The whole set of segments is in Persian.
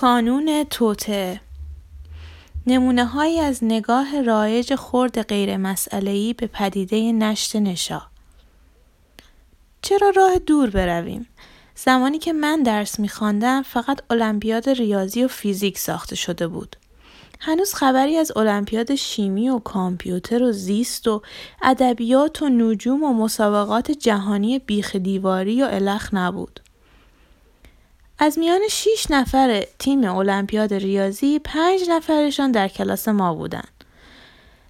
کانون توته نمونه هایی از نگاه رایج خرد غیر مسئلهی به پدیده نشت نشا چرا راه دور برویم؟ زمانی که من درس میخواندم فقط المپیاد ریاضی و فیزیک ساخته شده بود. هنوز خبری از المپیاد شیمی و کامپیوتر و زیست و ادبیات و نجوم و مسابقات جهانی بیخ دیواری و الخ نبود. از میان 6 نفر تیم المپیاد ریاضی پنج نفرشان در کلاس ما بودند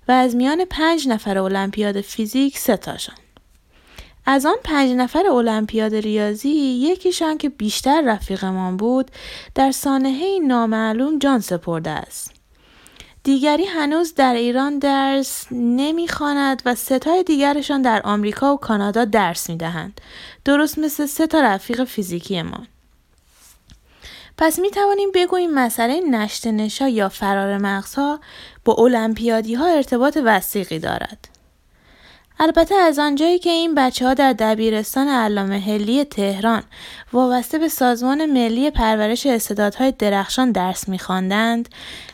و از میان پنج نفر المپیاد فیزیک سه تاشان. از آن پنج نفر المپیاد ریاضی یکیشان که بیشتر رفیقمان بود در سانحه نامعلوم جان سپرده است. دیگری هنوز در ایران درس نمی‌خواند و ستای دیگرشان در آمریکا و کانادا درس می‌دهند. درست مثل سه تا رفیق فیزیکی ما. پس می توانیم بگوییم مسئله نشت نشا یا فرار مغزها با المپیادی ها ارتباط وسیقی دارد. البته از آنجایی که این بچه ها در دبیرستان علامه هلی تهران وابسته به سازمان ملی پرورش استعدادهای درخشان درس میخواندند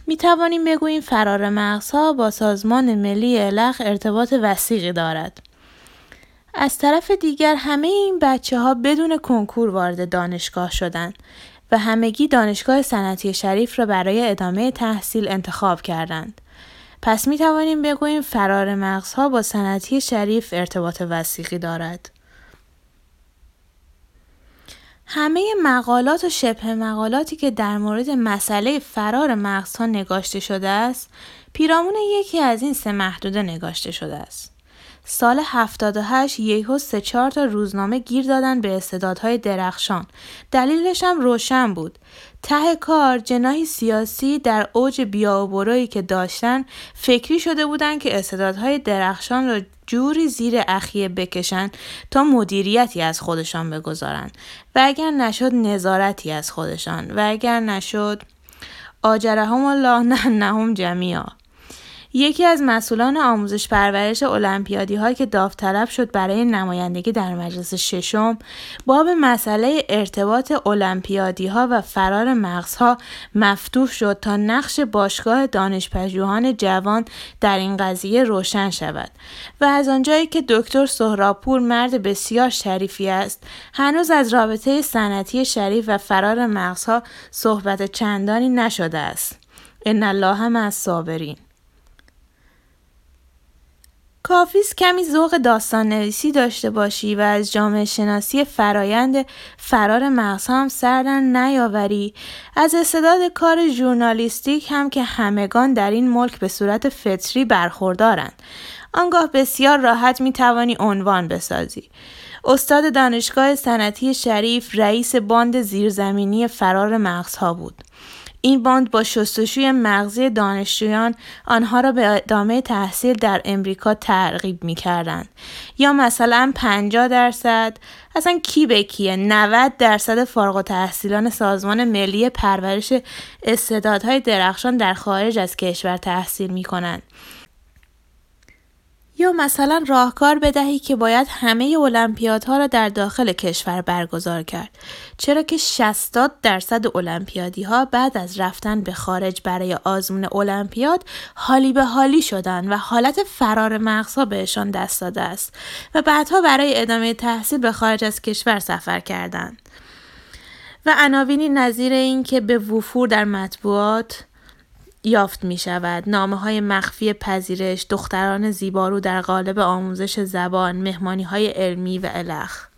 می توانیم بگوییم فرار مغزها با سازمان ملی الخ ارتباط وسیقی دارد. از طرف دیگر همه این بچه ها بدون کنکور وارد دانشگاه شدند و همگی دانشگاه صنعتی شریف را برای ادامه تحصیل انتخاب کردند. پس می توانیم بگوییم فرار مغزها با صنعتی شریف ارتباط وسیقی دارد. همه مقالات و شبه مقالاتی که در مورد مسئله فرار مغزها نگاشته شده است، پیرامون یکی از این سه محدوده نگاشته شده است. سال 78 یهو سه چهار تا روزنامه گیر دادن به استعدادهای درخشان. دلیلش هم روشن بود. ته کار جناهی سیاسی در اوج بیا که داشتن فکری شده بودند که استعدادهای درخشان را جوری زیر اخیه بکشن تا مدیریتی از خودشان بگذارن و اگر نشد نظارتی از خودشان و اگر نشد آجرهم الله نه نهم جمیعا یکی از مسئولان آموزش پرورش المپیادی ها که داوطلب شد برای نمایندگی در مجلس ششم باب مسئله ارتباط المپیادی ها و فرار مغزها مفتوح شد تا نقش باشگاه دانشپژوهان جوان در این قضیه روشن شود. و از آنجایی که دکتر سهراپور مرد بسیار شریفی است هنوز از رابطه صنعتی شریف و فرار مغزها صحبت چندانی نشده است. ان الله هم از صابرین کافیست کمی ذوق داستان نویسی داشته باشی و از جامعه شناسی فرایند فرار مغز هم سردن نیاوری. از استعداد کار ژورنالیستیک هم که همگان در این ملک به صورت فطری برخوردارند. آنگاه بسیار راحت می توانی عنوان بسازی. استاد دانشگاه صنعتی شریف رئیس باند زیرزمینی فرار مغزها بود. این باند با شستشوی مغزی دانشجویان آنها را به ادامه تحصیل در امریکا ترغیب می کردن. یا مثلا 50 درصد اصلا کی به کیه 90 درصد فارغ تحصیلان سازمان ملی پرورش استعدادهای درخشان در خارج از کشور تحصیل می کنند. یا مثلا راهکار بدهی که باید همه المپیادها را در داخل کشور برگزار کرد. چرا که 60 درصد المپیادی ها بعد از رفتن به خارج برای آزمون المپیاد حالی به حالی شدن و حالت فرار مغزها بهشان دست داده است و بعدها برای ادامه تحصیل به خارج از کشور سفر کردند. و عناوینی نظیر این که به وفور در مطبوعات یافت می شود. نامه های مخفی پذیرش، دختران زیبارو در قالب آموزش زبان، مهمانی های علمی و الخ.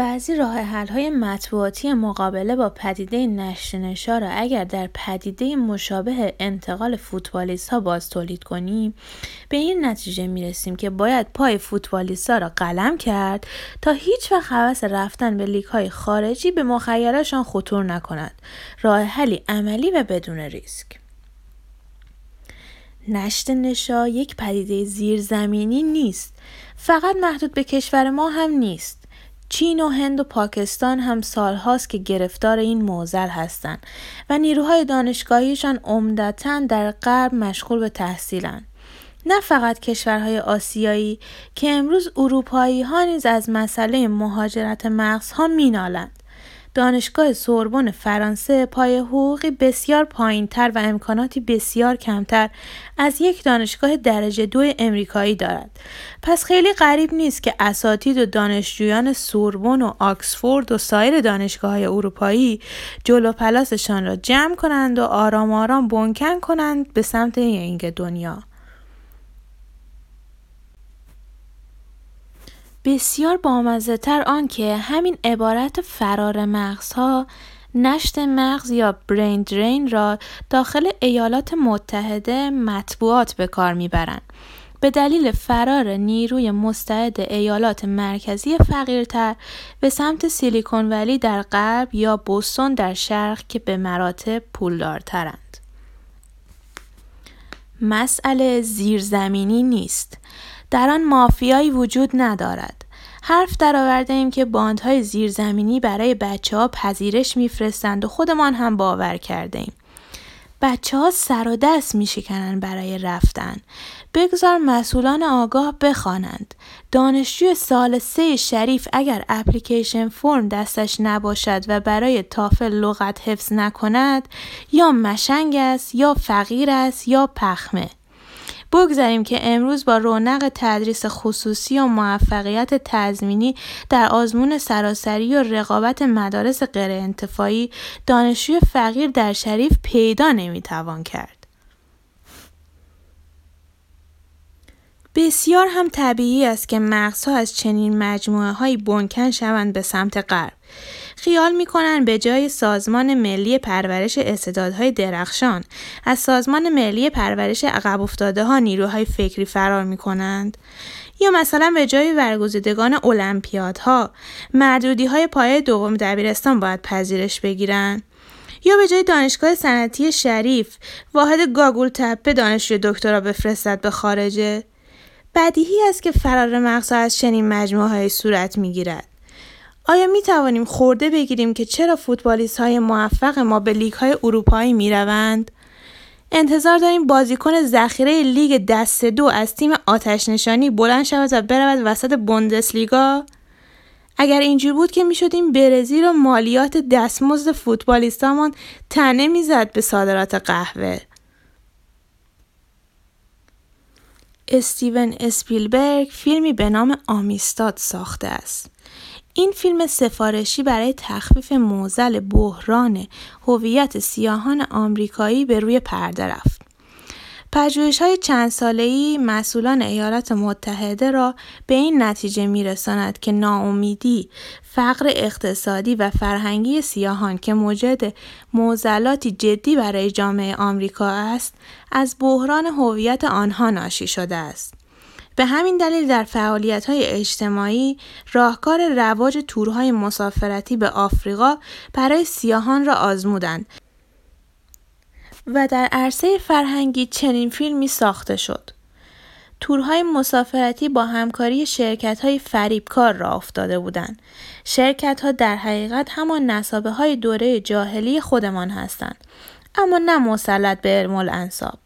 بعضی راه حل های مطبوعاتی مقابله با پدیده نشا را اگر در پدیده مشابه انتقال فوتبالیست ها باز تولید کنیم به این نتیجه می رسیم که باید پای فوتبالیست ها را قلم کرد تا هیچ وقت حوث رفتن به لیگ های خارجی به مخیلشان خطور نکند راه حلی عملی و بدون ریسک. نشت نشا یک پدیده زیرزمینی نیست. فقط محدود به کشور ما هم نیست. چین و هند و پاکستان هم سالهاست که گرفتار این موزل هستند و نیروهای دانشگاهیشان عمدتا در غرب مشغول به تحصیلند. نه فقط کشورهای آسیایی که امروز اروپایی ها نیز از مسئله مهاجرت مغزها مینالند. دانشگاه سوربن فرانسه پای حقوقی بسیار پایینتر و امکاناتی بسیار کمتر از یک دانشگاه درجه دو امریکایی دارد. پس خیلی غریب نیست که اساتید و دانشجویان سوربن و آکسفورد و سایر دانشگاه های اروپایی جلو پلاسشان را جمع کنند و آرام آرام بنکن کنند به سمت این دنیا. بسیار بامزه تر آن که همین عبارت فرار مغزها نشت مغز یا برین درین را داخل ایالات متحده مطبوعات به کار می‌برند به دلیل فرار نیروی مستعد ایالات مرکزی فقیرتر به سمت سیلیکون ولی در غرب یا بوستون در شرق که به مراتب پولدارترند. مسئله زیرزمینی نیست. در آن مافیایی وجود ندارد. حرف درآورده ایم که باندهای زیرزمینی برای بچه ها پذیرش میفرستند و خودمان هم باور کرده ایم. بچه ها سر و دست می شکنن برای رفتن. بگذار مسئولان آگاه بخوانند. دانشجوی سال سه شریف اگر اپلیکیشن فرم دستش نباشد و برای تافل لغت حفظ نکند یا مشنگ است یا فقیر است یا پخمه. بگذاریم که امروز با رونق تدریس خصوصی و موفقیت تضمینی در آزمون سراسری و رقابت مدارس غیر انتفاعی دانشجوی فقیر در شریف پیدا نمی‌توان کرد. بسیار هم طبیعی است که مغزها از چنین مجموعه های بنکن شوند به سمت غرب. خیال می‌کنن به جای سازمان ملی پرورش استعدادهای درخشان از سازمان ملی پرورش عقب افتاده ها نیروهای فکری فرار می‌کنند. یا مثلا به جای برگزیدگان المپیادها مردودی های پایه دوم دبیرستان باید پذیرش بگیرن. یا به جای دانشگاه صنعتی شریف واحد گاگول تپه دانشجوی دکترا بفرستد به خارجه. بدیهی است که فرار مغزها از چنین مجموعه های صورت می‌گیرد. آیا می توانیم خورده بگیریم که چرا فوتبالیست های موفق ما به لیگ های اروپایی می روند؟ انتظار داریم بازیکن ذخیره لیگ دست دو از تیم آتش نشانی بلند شود و برود وسط بوندسلیگا؟ اگر اینجور بود که می شدیم برزیل و مالیات دستمزد فوتبالیستامان تنه می‌زد به صادرات قهوه. استیون اسپیلبرگ فیلمی به نام آمیستاد ساخته است. این فیلم سفارشی برای تخفیف موزل بحران هویت سیاهان آمریکایی به روی پرده رفت. پژوهش های چند ساله ای مسئولان ایالات متحده را به این نتیجه می رساند که ناامیدی، فقر اقتصادی و فرهنگی سیاهان که موجد موزلاتی جدی برای جامعه آمریکا است، از بحران هویت آنها ناشی شده است. به همین دلیل در فعالیت های اجتماعی راهکار رواج تورهای مسافرتی به آفریقا برای سیاهان را آزمودند و در عرصه فرهنگی چنین فیلمی ساخته شد. تورهای مسافرتی با همکاری شرکت های فریبکار را افتاده بودند. شرکت ها در حقیقت همان نصابه های دوره جاهلی خودمان هستند. اما نه مسلط به علم الانصاب.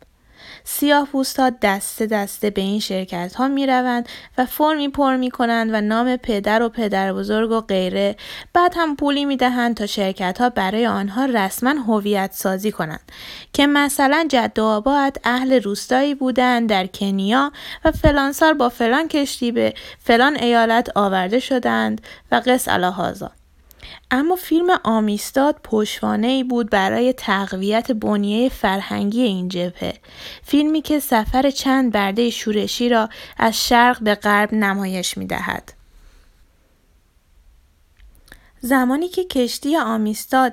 سیاه ها دسته دسته به این شرکت ها می روند و فرمی پر می کنند و نام پدر و پدر بزرگ و غیره. بعد هم پولی می دهند تا شرکت ها برای آنها رسما هویت سازی کنند که مثلا جد و آباد اهل روستایی بودند در کنیا و فلان سال با فلان کشتی به فلان ایالت آورده شدند و قص الهازا اما فیلم آمیستاد پشوانه ای بود برای تقویت بنیه فرهنگی این جبهه فیلمی که سفر چند برده شورشی را از شرق به غرب نمایش می دهد. زمانی که کشتی آمیستاد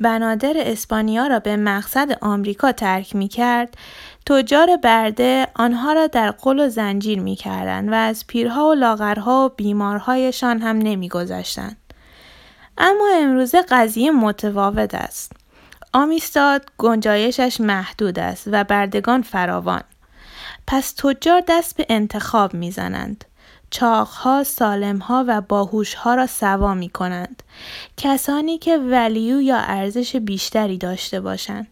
بنادر اسپانیا را به مقصد آمریکا ترک می کرد، تجار برده آنها را در قل و زنجیر می کردن و از پیرها و لاغرها و بیمارهایشان هم نمی گذاشتند. اما امروزه قضیه متفاوت است. آمیستاد گنجایشش محدود است و بردگان فراوان. پس تجار دست به انتخاب می‌زنند. چاقها، سالمها و باهوشها را سوا می کنند. کسانی که ولیو یا ارزش بیشتری داشته باشند.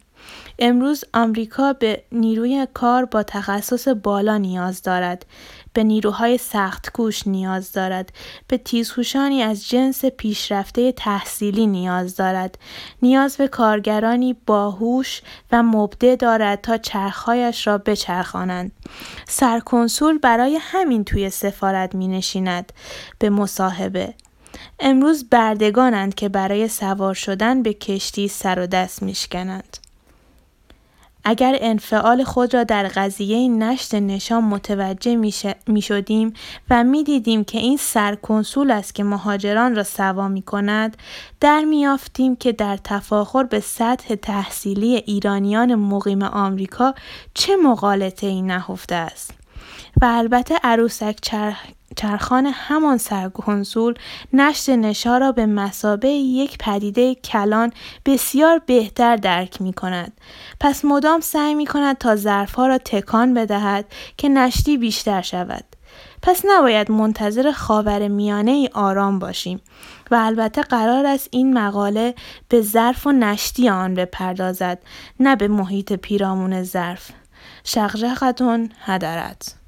امروز آمریکا به نیروی کار با تخصص بالا نیاز دارد به نیروهای سخت کوش نیاز دارد. به تیزهوشانی از جنس پیشرفته تحصیلی نیاز دارد. نیاز به کارگرانی باهوش و مبده دارد تا چرخهایش را بچرخانند. سرکنسول برای همین توی سفارت می نشیند به مصاحبه. امروز بردگانند که برای سوار شدن به کشتی سر و دست میشکنند. اگر انفعال خود را در قضیه نشت نشان متوجه می شدیم و می دیدیم که این سرکنسول است که مهاجران را سوا می کند در می که در تفاخر به سطح تحصیلی ایرانیان مقیم آمریکا چه مقالطه ای نهفته است. و البته عروسک چرخان همان سرکنسول نشت نشا را به مسابه یک پدیده کلان بسیار بهتر درک می کند. پس مدام سعی می کند تا ظرفها را تکان بدهد که نشتی بیشتر شود. پس نباید منتظر خاور میانه ای آرام باشیم و البته قرار است این مقاله به ظرف و نشتی آن بپردازد نه به محیط پیرامون ظرف. شقشقتون هدرت